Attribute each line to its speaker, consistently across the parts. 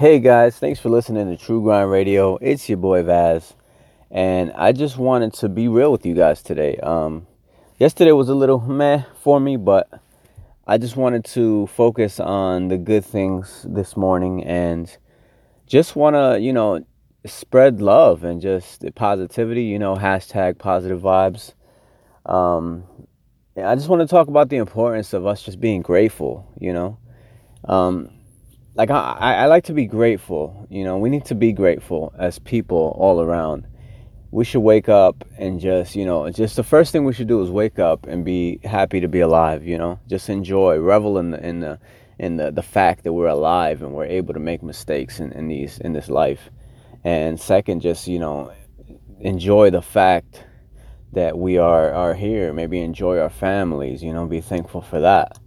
Speaker 1: Hey guys, thanks for listening to True Grind Radio. It's your boy Vaz, and I just wanted to be real with you guys today. Um, yesterday was a little meh for me, but I just wanted to focus on the good things this morning and just want to, you know, spread love and just positivity, you know, hashtag positive vibes. Um, I just want to talk about the importance of us just being grateful, you know. Um, like I, I like to be grateful. You know, we need to be grateful as people all around. We should wake up and just, you know, just the first thing we should do is wake up and be happy to be alive. You know, just enjoy, revel in the in the in the, the fact that we're alive and we're able to make mistakes in, in these in this life. And second, just you know, enjoy the fact that we are are here. Maybe enjoy our families. You know, be thankful for that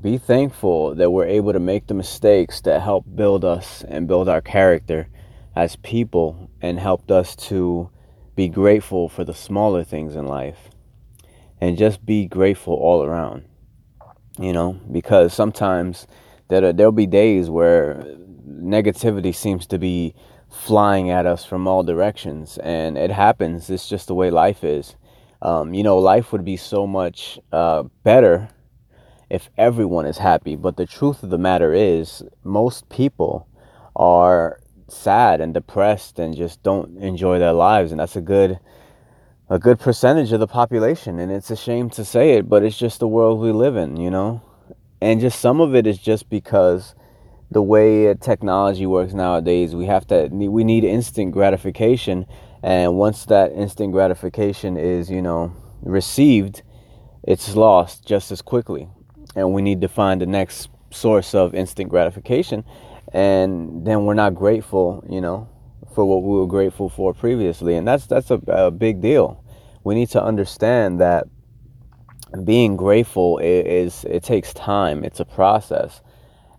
Speaker 1: be thankful that we're able to make the mistakes that help build us and build our character as people and helped us to be grateful for the smaller things in life and just be grateful all around you know? Because sometimes there there'll be days where negativity seems to be flying at us from all directions and it happens. It's just the way life is. Um, you know life would be so much uh, better if everyone is happy. But the truth of the matter is, most people are sad and depressed and just don't enjoy their lives, and that's a good a good percentage of the population. And it's a shame to say it, but it's just the world we live in, you know. And just some of it is just because the way technology works nowadays, we have to we need instant gratification, and once that instant gratification is, you know, received, it's lost just as quickly and we need to find the next source of instant gratification. And then we're not grateful you know for what we were grateful for previously. And that's that's a, a big deal. We need to understand that being grateful is, is it takes time. It's a process.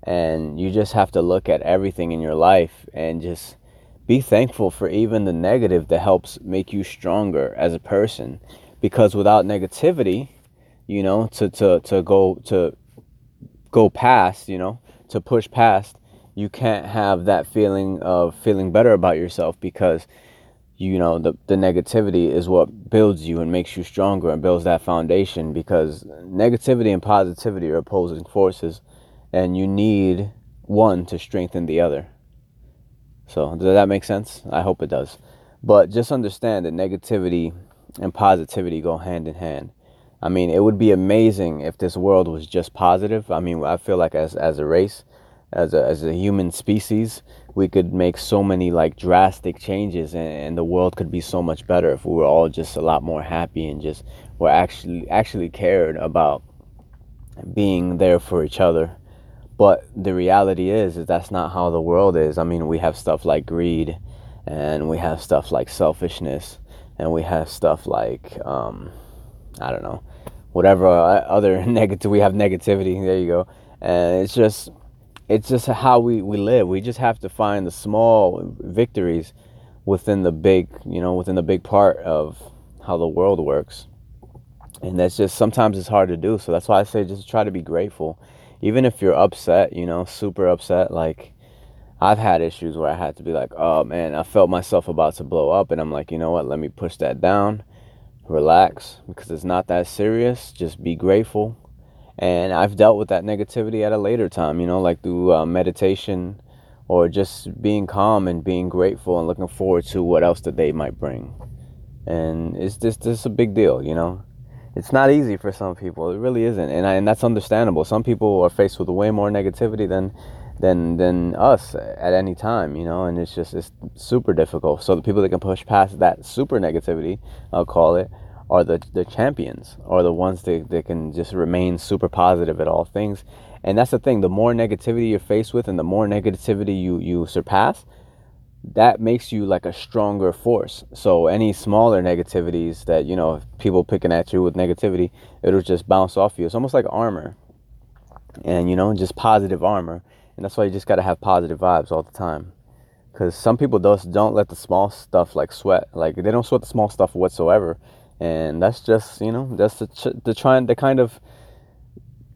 Speaker 1: And you just have to look at everything in your life and just be thankful for even the negative that helps make you stronger as a person. Because without negativity you know, to, to, to go to go past, you know, to push past, you can't have that feeling of feeling better about yourself because you know the, the negativity is what builds you and makes you stronger and builds that foundation because negativity and positivity are opposing forces and you need one to strengthen the other. So does that make sense? I hope it does. But just understand that negativity and positivity go hand in hand I mean, it would be amazing if this world was just positive. I mean, I feel like as as a race, as a as a human species, we could make so many like drastic changes, and, and the world could be so much better if we were all just a lot more happy and just were actually actually cared about being there for each other. But the reality is, is that's not how the world is. I mean, we have stuff like greed, and we have stuff like selfishness, and we have stuff like um, I don't know, whatever uh, other negative we have negativity. There you go, and it's just it's just how we we live. We just have to find the small victories within the big, you know, within the big part of how the world works. And that's just sometimes it's hard to do. So that's why I say just try to be grateful. Even if you're upset, you know, super upset, like I've had issues where I had to be like, oh man, I felt myself about to blow up. And I'm like, you know what, let me push that down relax because it's not that serious. Just be grateful. And I've dealt with that negativity at a later time, you know, like through uh, meditation or just being calm and being grateful and looking forward to what else the day might bring. And it's just this a big deal, you know. It's not easy for some people. It really isn't, and I, and that's understandable. Some people are faced with way more negativity than than than us at any time, you know, and it's just it's super difficult. So the people that can push past that super negativity, I'll call it, are the the champions, are the ones that, that can just remain super positive at all things. And that's the thing, the more negativity you're faced with and the more negativity you you surpass, that makes you like a stronger force. So any smaller negativities that, you know, people picking at you with negativity, it'll just bounce off you. It's almost like armor. And you know, just positive armor and that's why you just got to have positive vibes all the time because some people just don't let the small stuff like sweat like they don't sweat the small stuff whatsoever and that's just you know that's the, the trying the kind of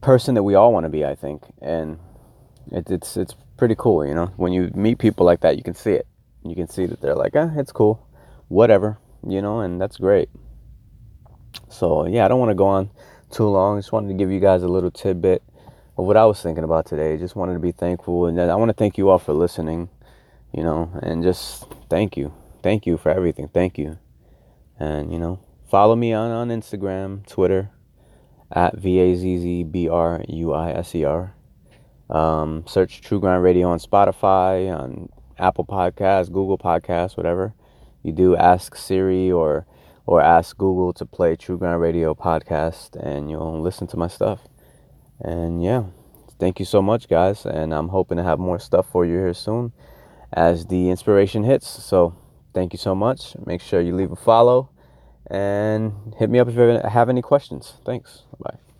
Speaker 1: person that we all want to be i think and it, it's it's pretty cool, you know. When you meet people like that, you can see it. You can see that they're like, eh, it's cool, whatever, you know, and that's great. So yeah, I don't want to go on too long. Just wanted to give you guys a little tidbit of what I was thinking about today. Just wanted to be thankful, and I want to thank you all for listening, you know, and just thank you, thank you for everything. Thank you, and you know, follow me on on Instagram, Twitter, at v a z z b r u i s e r. Um, search True Grind Radio on Spotify, on Apple Podcasts, Google Podcasts, whatever. You do ask Siri or or ask Google to play True Grind Radio podcast, and you'll listen to my stuff. And yeah, thank you so much, guys. And I'm hoping to have more stuff for you here soon as the inspiration hits. So thank you so much. Make sure you leave a follow and hit me up if you have any questions. Thanks. Bye.